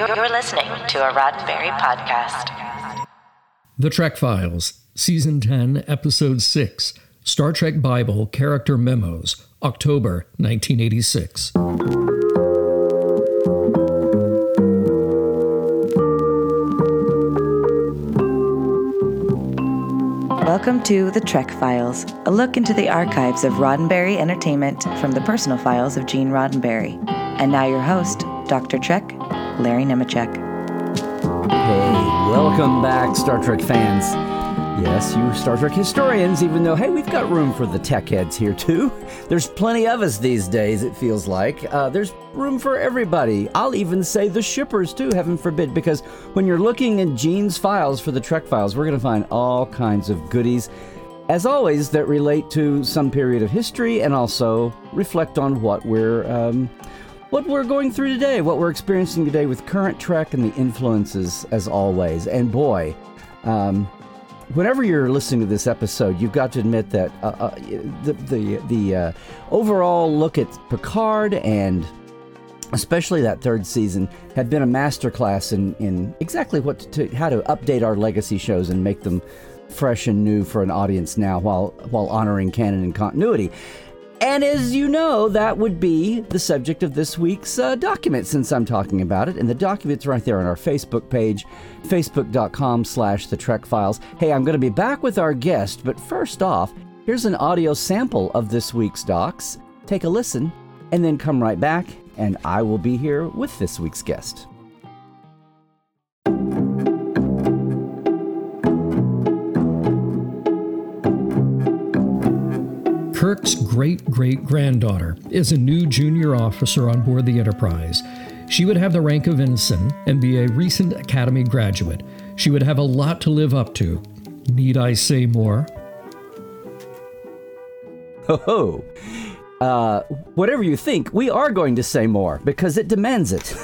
You're listening to a Roddenberry podcast. The Trek Files, Season 10, Episode 6, Star Trek Bible Character Memos, October 1986. Welcome to The Trek Files, a look into the archives of Roddenberry Entertainment from the personal files of Gene Roddenberry. And now your host, Dr. Trek, Larry Nemecek. Hey, welcome back, Star Trek fans. Yes, you Star Trek historians, even though, hey, we've got room for the tech heads here too. There's plenty of us these days, it feels like. Uh, there's room for everybody. I'll even say the shippers too, heaven forbid, because when you're looking in Gene's files for the Trek files, we're going to find all kinds of goodies, as always, that relate to some period of history and also reflect on what we're. Um, what we're going through today, what we're experiencing today with current Trek and the influences, as always. And boy, um, whenever you're listening to this episode, you've got to admit that uh, uh, the the, the uh, overall look at Picard and especially that third season had been a masterclass in in exactly what to how to update our legacy shows and make them fresh and new for an audience now while while honoring canon and continuity. And as you know, that would be the subject of this week's uh, document since I'm talking about it. And the document's right there on our Facebook page, facebook.com slash the Trek Files. Hey, I'm going to be back with our guest, but first off, here's an audio sample of this week's docs. Take a listen, and then come right back, and I will be here with this week's guest. Kirk's great great granddaughter is a new junior officer on board the Enterprise. She would have the rank of ensign and be a recent Academy graduate. She would have a lot to live up to. Need I say more? Ho ho! Uh, whatever you think, we are going to say more because it demands it.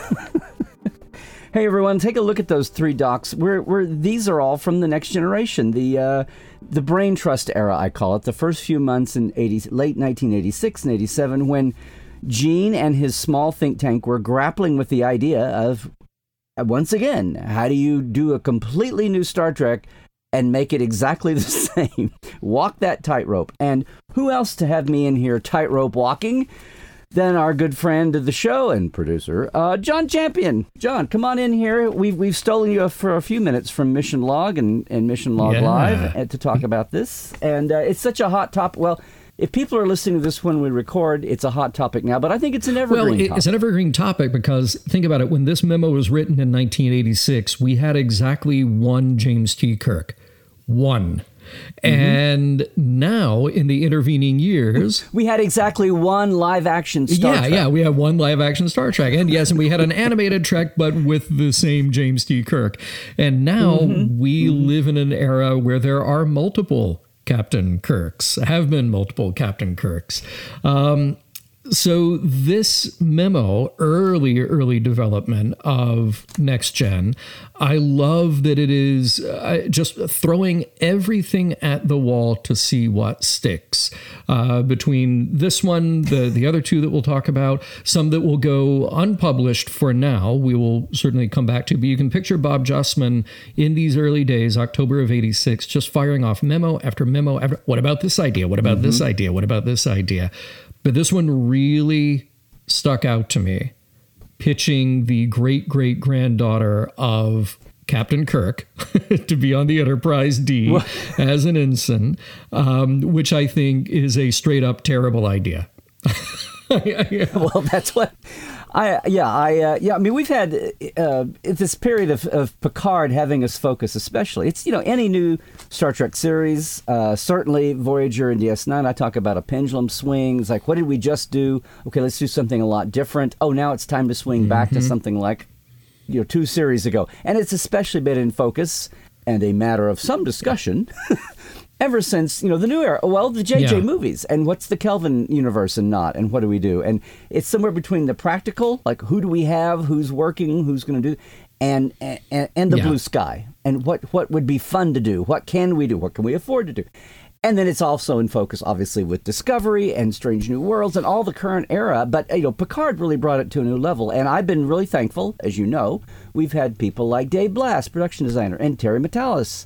hey everyone, take a look at those three docs. We're, we're, these are all from the next generation. The uh, the brain trust era, I call it. The first few months in 80, late 1986 and 87, when Gene and his small think tank were grappling with the idea of, once again, how do you do a completely new Star Trek and make it exactly the same? Walk that tightrope. And who else to have me in here tightrope walking? Than our good friend of the show and producer, uh, John Champion. John, come on in here. We've, we've stolen you for a few minutes from Mission Log and, and Mission Log Yeah. Live uh, to talk about this. And uh, it's such a hot topic. Well, if people are listening to this when we record, it's a hot topic now, but I think it's an evergreen Well, it- topic. it's an evergreen topic because think about it. When this memo was written in 1986, we had exactly one James T. Kirk. One. And now, in the intervening years, we had exactly one live action Star yeah, Trek. yeah, we have one live action Star Trek, and yes, and we had an animated Trek, but with the same James T. Kirk. And now Mm-hmm. we live in an era where there are multiple Captain Kirks, have been multiple Captain Kirks. Um, so this memo, early, early development of next gen, I love that it is uh, just throwing everything at the wall to see what sticks. Uh, between this one, the the other two that we'll talk about, some that will go unpublished for now, we will certainly come back to. But you can picture Bob Justman in these early days, October of '86, just firing off memo after memo. After, what about this idea? What about this idea? What about this idea? But this one really stuck out to me, pitching the great great granddaughter of Captain Kirk to be on the Enterprise D as an ensign, um, which I think is a straight up terrible idea. well, that's what I yeah I uh, yeah I mean we've had uh, this period of, of Picard having us focus especially. It's you know any new Star Trek series uh, certainly Voyager and DS9 I talk about a pendulum swing it's like what did we just do? Okay let's do something a lot different. Oh now it's time to swing back to something like you know two series ago. And it's especially been in focus and a matter of some discussion ever since you know the new era. Well the jj Yeah. movies. And what's the kelvin universe and not? And what do we do? And it's somewhere between the practical like who do we have? Who's working? Who's going to do? And, and and the Yeah. blue sky. And what what would be fun to do? What can we do? What can we afford to do? And then it's also in focus, obviously, with Discovery and Strange New Worlds and all the current era. But you know, Picard really brought it to a new level, and I've been really thankful. As you know, we've had people like Dave Blass, production designer, and Terry Matalas,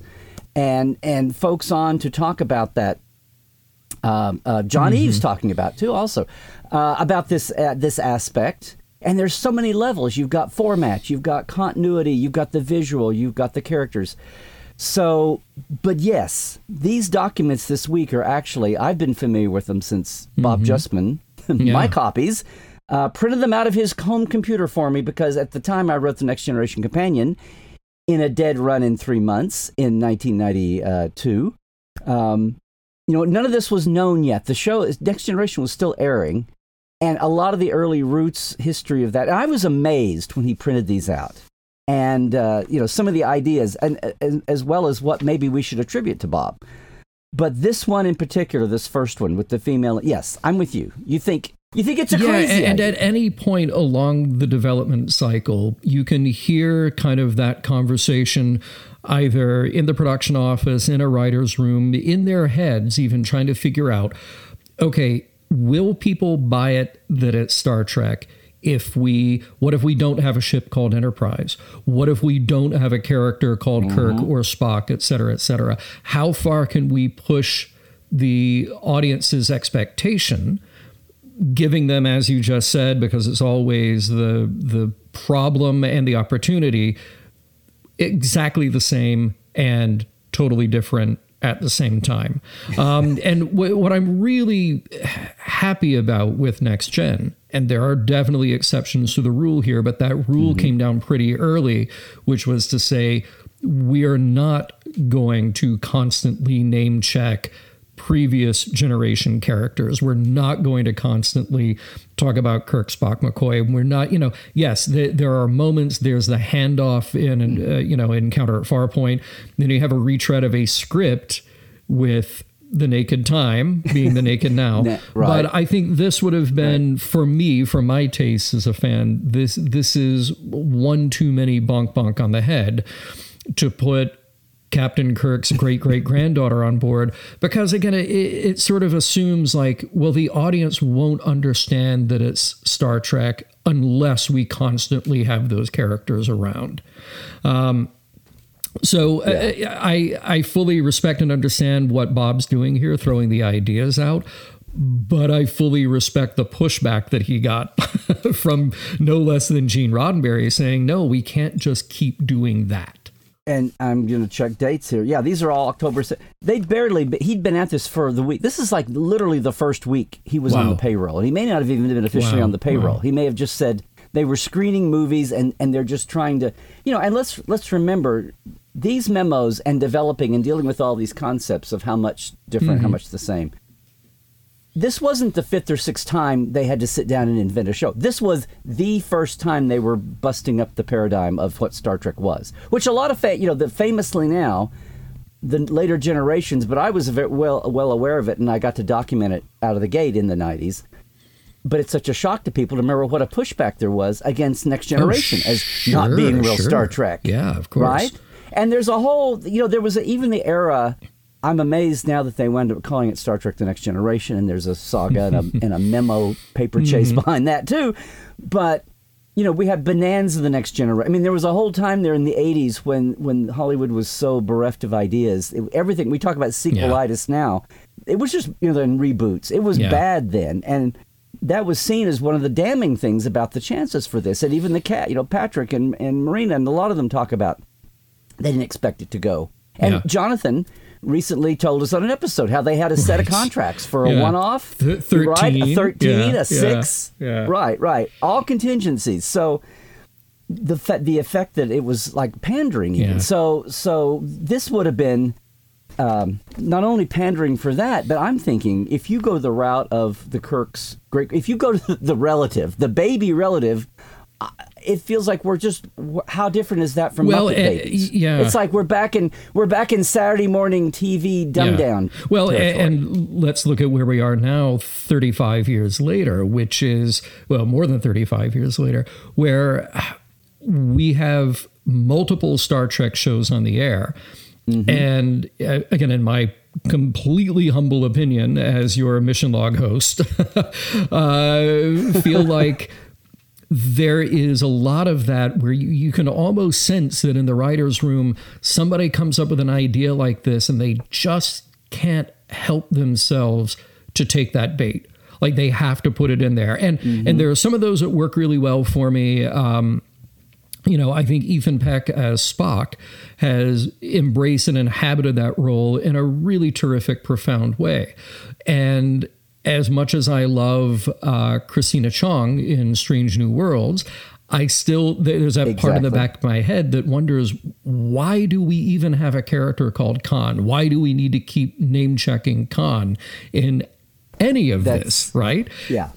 and and folks on to talk about that. Um, uh, John mm-hmm. Eaves talking about too, also uh, about this uh, this aspect. And there's so many levels. You've got format, you've got continuity, you've got the visual, you've got the characters. So, but yes, these documents this week are actually, I've been familiar with them since mm-hmm. Bob Justman, yeah. my copies, uh, printed them out of his home computer for me because at the time I wrote The Next Generation Companion in a dead run in three months in 1992. Um, you know, none of this was known yet. The show, Next Generation, was still airing, and a lot of the early roots history of that. I was amazed when he printed these out and uh, you know some of the ideas, and, and as well as what maybe we should attribute to Bob. But this one in particular, this first one with the female, yes, I'm with you. You think you think it's a yeah, crazy and, and at any point along the development cycle, you can hear kind of that conversation either in the production office, in a writer's room, in their heads, even trying to figure out, okay, will people buy it that it's Star Trek? if we what if we don't have a ship called enterprise what if we don't have a character called mm-hmm. kirk or spock et cetera et cetera how far can we push the audience's expectation giving them as you just said because it's always the the problem and the opportunity exactly the same and totally different at the same time um, and w- what i'm really happy about with next gen and there are definitely exceptions to the rule here, but that rule mm-hmm. came down pretty early, which was to say we are not going to constantly name check previous generation characters. We're not going to constantly talk about Kirk, Spock, McCoy. We're not, you know, yes, the, there are moments. There's the handoff in, uh, you know, Encounter at Farpoint. Then you have a retread of a script with the naked time being the naked now right. but i think this would have been right. for me for my taste as a fan this this is one too many bonk bonk on the head to put Captain Kirk's great great granddaughter on board because again it, it sort of assumes like well the audience won't understand that it's Star Trek unless we constantly have those characters around. Um, so yeah. uh, I I fully respect and understand what Bob's doing here, throwing the ideas out. But I fully respect the pushback that he got from no less than Gene Roddenberry saying, no, we can't just keep doing that. And I'm going to check dates here. Yeah, these are all October. They'd barely, he'd been at this for the week. This is like literally the first week he was wow. on the payroll. And he may not have even been officially wow. on the payroll. Wow. He may have just said, they were screening movies and, and they're just trying to you know and let's let's remember these memos and developing and dealing with all these concepts of how much different, mm-hmm. how much the same. This wasn't the fifth or sixth time they had to sit down and invent a show. This was the first time they were busting up the paradigm of what Star Trek was, which a lot of fa- you know, the famously now, the later generations. But I was very well well aware of it, and I got to document it out of the gate in the '90s but it's such a shock to people to remember what a pushback there was against Next oh, Generation oh, as sure, not being real sure. Star Trek. Yeah, of course. Right? And there's a whole, you know, there was a, even the era. I'm amazed now that they wound up calling it Star Trek: The Next Generation, and there's a saga and, a, and a memo paper chase mm-hmm. behind that too. But you know, we had Bonanza: The Next Generation. I mean, there was a whole time there in the '80s when when Hollywood was so bereft of ideas. It, everything we talk about sequelitis yeah. now, it was just you know, then reboots. It was yeah. bad then, and that was seen as one of the damning things about the chances for this. And even the cat, you know, Patrick and, and Marina, and a lot of them talk about they didn't expect it to go. And yeah. Jonathan recently told us on an episode how they had a set right. of contracts for a yeah. one-off, Th- thirteen, right? A thirteen, yeah. a six, yeah. right, right, all contingencies. So the fe- the effect that it was like pandering, even. So so this would have been. Um, not only pandering for that, but I'm thinking if you go the route of the Kirks, great, if you go to the relative, the baby relative it feels like we're just how different is that from well, Muppet uh, Babies? yeah, it's like we're back in we're back in Saturday morning TV dumb yeah. down. Well, and let's look at where we are now, 35 years later, which is well more than 35 years later, where we have multiple Star Trek shows on the air, mm-hmm. and uh, again, in my completely humble opinion as your mission log host, uh, feel like there is a lot of that where you, you can almost sense that in the writer's room, somebody comes up with an idea like this and they just can't help themselves to take that bait. Like they have to put it in there. And mm-hmm. and there are some of those that work really well for me. Um, you know, I think Ethan Peck as Spock has embraced and inhabited that role in a really terrific, profound way. And as much as I love uh, Christina Chong in Strange New Worlds, I still there's that exactly. part in the back of my head that wonders why do we even have a character called Khan? Why do we need to keep name checking Khan in any of That's, this? Right? Yeah.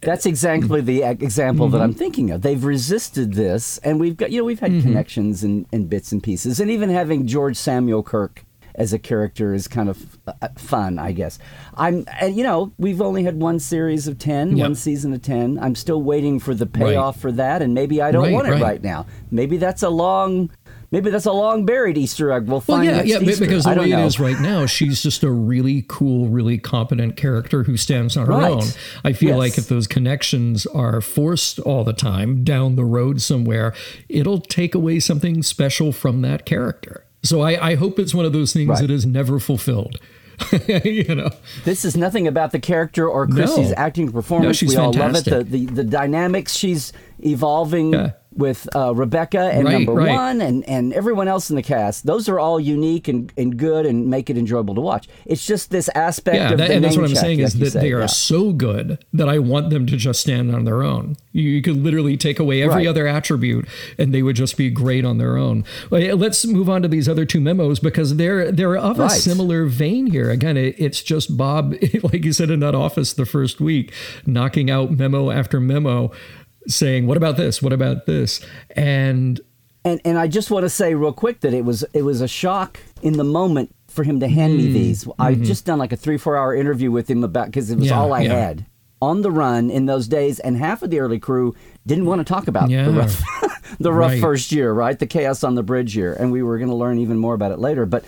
That's exactly the example mm-hmm. that I'm thinking of. They've resisted this, and we've got you know we've had mm-hmm. connections and, and bits and pieces, and even having George Samuel Kirk as a character is kind of uh, uh, fun, I guess. I'm, and you know, we've only had one series of 10, yep. one season of 10. I'm still waiting for the payoff right. for that, and maybe I don't right, want it right. right now. Maybe that's a long maybe that's a long buried Easter egg. We'll find well, yeah, yeah, Easter. because the way know. it is right now, she's just a really cool, really competent character who stands on her right. own. I feel yes. like if those connections are forced all the time down the road somewhere, it'll take away something special from that character. So I, I hope it's one of those things right. that is never fulfilled. you know, this is nothing about the character or Chrissy's no. acting performance. No, we all fantastic. love it. The, the the dynamics she's evolving. Yeah with uh, Rebecca and right, number right. one and, and everyone else in the cast. Those are all unique and, and good and make it enjoyable to watch. It's just this aspect yeah, of that, the and that's what I'm check, saying is that say. they are yeah. so good that I want them to just stand on their own. You, you could literally take away every right. other attribute and they would just be great on their own. Let's move on to these other two memos because they're they're of a similar vein here. Again, it, it's just Bob, like you said in that office the first week, knocking out memo after memo saying, "What about this? What about this?" And and and I just want to say real quick that it was it was a shock in the moment for him to hand mm, me these. Mm-hmm. I'd just done like a three four hour interview with him about because it was yeah, all I yeah. had on the run in those days, and half of the early crew didn't want to talk about yeah. the rough the rough right. first year, right? The chaos on the bridge year, and we were going to learn even more about it later, but.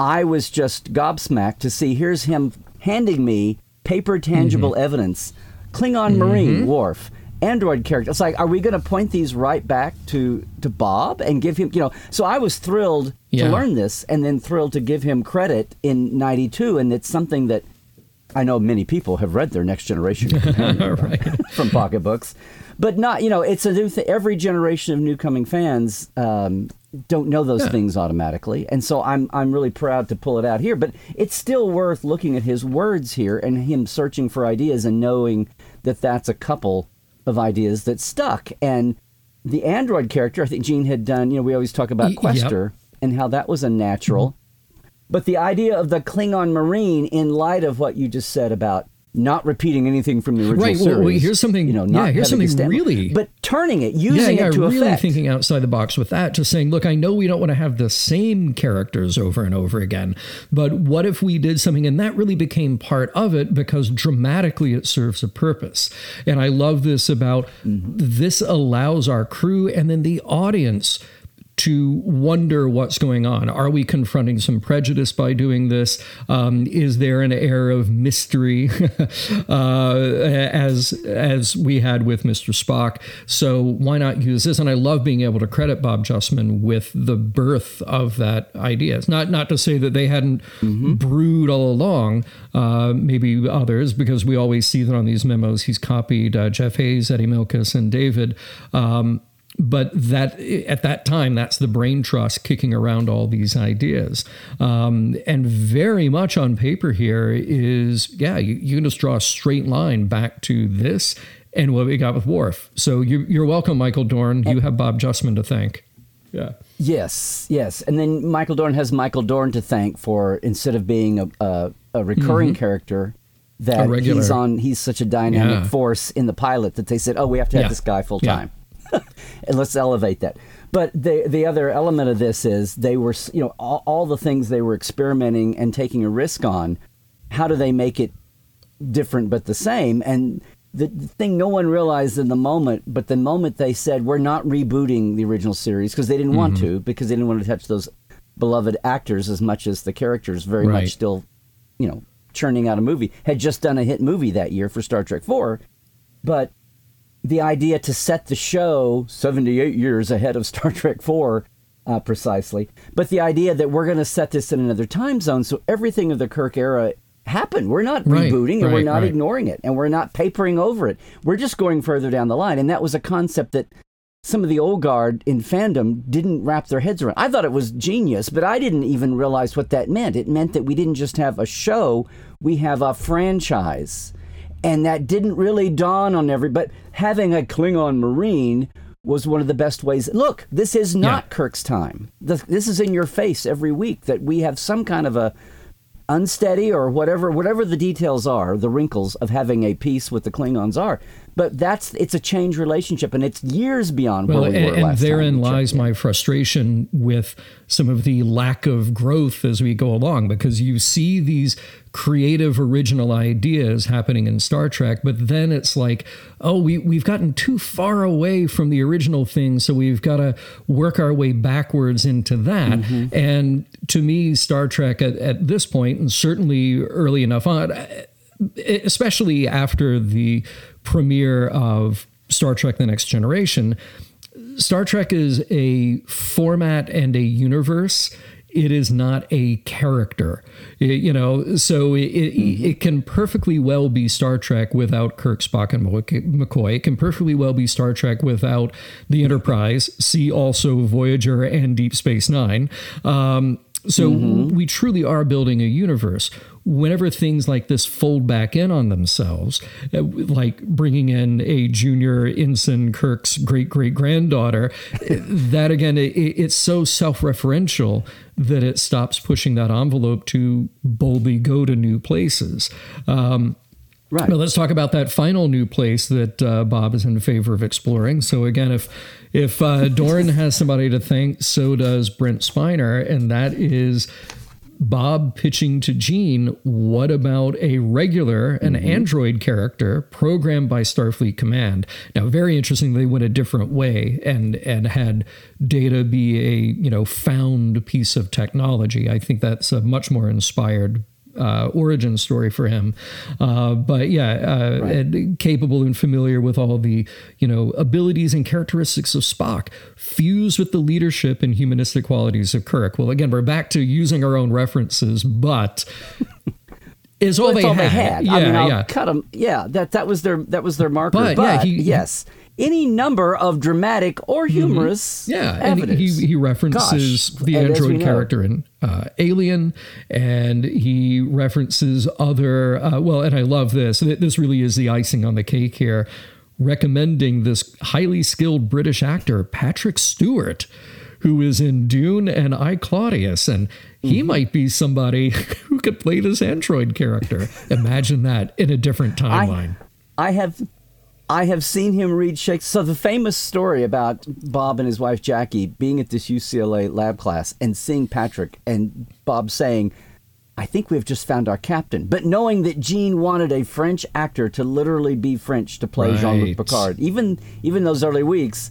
I was just gobsmacked to see here's him handing me paper tangible mm-hmm. evidence Klingon mm-hmm. Marine Worf android character. It's like, are we going to point these right back to to Bob and give him, you know? So I was thrilled yeah. to learn this, and then thrilled to give him credit in '92, and it's something that I know many people have read their Next Generation right. from pocketbooks, but not, you know, it's a new thing. Every generation of new coming fans. Um, don't know those yeah. things automatically, and so I'm I'm really proud to pull it out here. But it's still worth looking at his words here and him searching for ideas and knowing that that's a couple of ideas that stuck. And the android character, I think Gene had done, you know, we always talk about Questor yep. and how that was a natural. Mm-hmm. But the idea of the Klingon Marine, in light of what you just said about not repeating anything from the original right. series. Well, here's something. You know, not yeah, here's something really. But turning it, using yeah, yeah, it to really effect. thinking outside the box with that. Just saying, look, I know we don't want to have the same characters over and over again, but what if we did something and that really became part of it because dramatically it serves a purpose. And I love this about mm-hmm. this allows our crew and then the audience to wonder what's going on. Are we confronting some prejudice by doing this? Um, is there an air of mystery, uh, as as we had with Mr. Spock? So why not use this? And I love being able to credit Bob Justman with the birth of that idea. It's not not to say that they hadn't mm-hmm. brewed all along. Uh, maybe others, because we always see that on these memos. He's copied uh, Jeff Hayes, Eddie Milkis, and David. Um, but that at that time that's the brain trust kicking around all these ideas. Um, and very much on paper here is yeah you, you, can just draw a straight line back to this and what we got with Worf. So you, you're welcome michael dorn. You have bob justman to thank. Yeah. Yes yes. And then michael dorn has michael dorn to thank for instead of being a, a, a recurring mm-hmm. character that he's on he's such a dynamic yeah. force in the pilot that they said oh we have to have yeah. this guy full time. yeah and let's elevate that. But the the other element of this is they were you know all, all the things they were experimenting and taking a risk on. How do they make it different but the same? And the, the thing no one realized in the moment, but the moment they said we're not rebooting the original series because they didn't mm-hmm. want to because they didn't want to touch those beloved actors as much as the characters very Right. much still, you know, churning out a movie. Had just done a hit movie that year for Star Trek 4, but the idea to set the show 78 years ahead of Star Trek 4 uh, precisely, but the idea that we're going to set this in another time zone so everything of the Kirk era happened. We're not Right, rebooting and we're not right. ignoring it and we're not papering over it. We're just going further down the line. And that was a concept that some of the old guard in fandom didn't wrap their heads around. I thought it was genius, but I didn't even realize what that meant. It meant that we didn't just have a show, we have a franchise. And that didn't really dawn on everybody. But having a Klingon Marine was one of the best ways. Look, this is not Yeah. Kirk's time. This this is in your face every week that we have some kind of a unsteady or whatever whatever the details are the wrinkles of having a peace with the klingons are but that's it's a change relationship and it's years beyond Well, where we and, were and last therein time lies my frustration with some of the lack of growth as we go along because you see these creative original ideas happening in Star Trek but then it's like oh we we've gotten too far away from the original thing so we've got to work our way backwards into that Mm-hmm. and to me Star Trek at, at this point and certainly early enough on especially after the premiere of Star Trek The Next Generation, Star Trek is a format and a universe. It is not a character, It- you know. So it, it, it can perfectly well be Star Trek without Kirk, Spock, and McCoy. It can perfectly well be Star Trek without the Enterprise. See also Voyager and Deep Space Nine. Um, so we truly are building a universe. Whenever things like this fold back in on themselves, uh, like bringing in a junior ensign Kirk's great great granddaughter, that again, it, it's so self referential that it stops pushing that envelope to boldly go to new places. Um, right but let's talk about that final new place that uh, Bob is in favor of exploring. So again, if if uh, Dorn has somebody to thank, so does Brent Spiner, and that is Bob pitching to Gene. What about a regular, an android character programmed by Starfleet Command? Now, very interesting. They went a different way and and had Data be a you know found piece of technology. I think that's a much more inspired uh, origin story for him. Uh, but yeah, uh, and capable and familiar with all the you know abilities and characteristics of Spock, fused with the leadership and humanistic qualities of Kirk. Well, again, we're back to using our own references, but. Is all, Well, they, all had. they had. Yeah, I mean, I'll yeah. cut them. Yeah, that that was their that was their marker. But, But, yeah, he- yes, any number of dramatic or humorous Mm-hmm. Yeah, and he, he references Gosh, the and android character in uh, Alien, and he references other. Uh, well, and I love this. This really is the icing on the cake here. Recommending this highly skilled British actor Patrick Stewart, who is in Dune and I Claudius, and he Mm-hmm. might be somebody who could play this android character. Imagine that in a different timeline. I have I have seen him read Shakespeare. So the famous story about Bob and his wife Jackie being at this UCLA lab class and seeing Patrick and Bob saying, "I think we've just found our captain," but knowing that Gene wanted a French actor to literally be French to play Right. Jean-Luc Picard, even even those early weeks.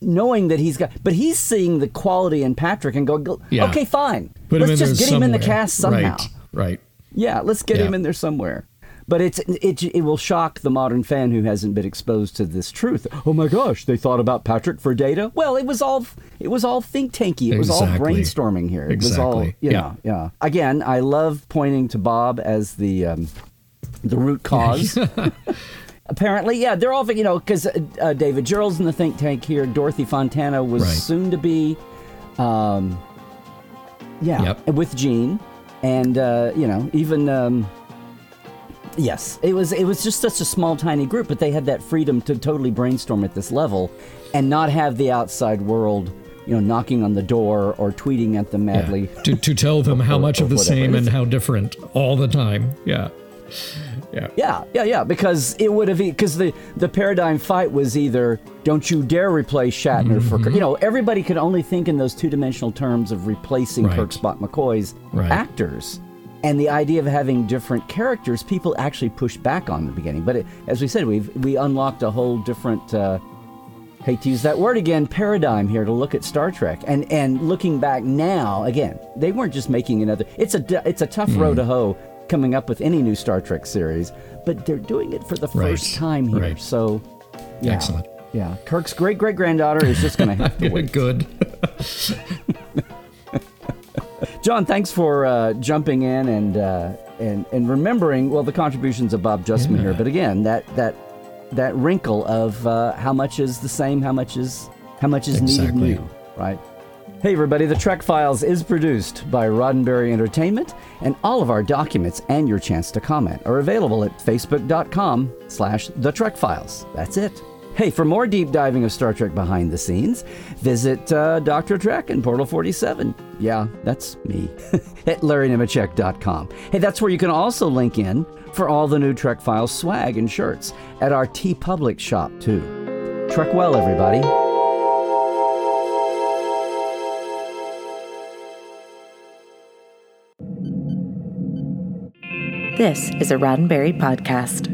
Knowing that he's got, but he's seeing the quality in Patrick and going, Yeah. okay, fine. Put Let's just get him in the cast somehow. Right, right. Yeah, let's get Yeah. him in there somewhere. But it's it, it will shock the modern fan who hasn't been exposed to this truth. Oh my gosh, they thought about Patrick for data. Well, it was all it was all think tanky. It was all brainstorming here. It was all Yeah. know, yeah. Again, I love pointing to Bob as the um, the root cause. Apparently, yeah, they're all you know because uh, David Gerrold's in the think tank here. Dorothy Fontana was Right. soon to be, um, yeah, Yep. with Gene, and uh, you know even. Um, Yes, it was. It was just such a small, tiny group, but they had that freedom to totally brainstorm at this level, and not have the outside world, you know, knocking on the door or tweeting at them Yeah. madly. To, to tell them how much or of the whatever. same and how different all the time. Yeah. Yeah. Yeah, yeah, yeah. Because it would have because the the paradigm fight was either don't you dare replace Shatner for Kirk. Mm-hmm. You know, everybody could only think in those two dimensional terms of replacing Right. Kirk, Spock, McCoy's Right. actors. And the idea of having different characters, people actually pushed back on in the beginning. But it, as we said, we've we unlocked a whole different uh, hate to use that word again, paradigm here to look at Star Trek. And and looking back now, again, they weren't just making another. It's a it's a tough Hmm. row to hoe coming up with any new Star Trek series, but they're doing it for the Right, first time here. right. So, yeah, Excellent. Yeah, Kirk's great great granddaughter is just going to have to wait. Good. John, thanks for uh, jumping in and uh, and and remembering well the contributions of Bob Justman here. But again, that that that wrinkle of uh, how much is the same, how much is how much is needed new, right? Hey everybody, the Trek Files is produced by Roddenberry Entertainment, and all of our documents and your chance to comment are available at facebook.com slash the Trek Files. That's it. Hey, for more deep diving of Star Trek behind the scenes, visit uh, Dr. Trek and Portal 47. Yeah, that's me. at LarryNemecek.com. Hey, that's where you can also link in for all the new Trek Files swag and shirts at our TeePublic shop, too. Trek well, everybody. This is a Roddenberry podcast.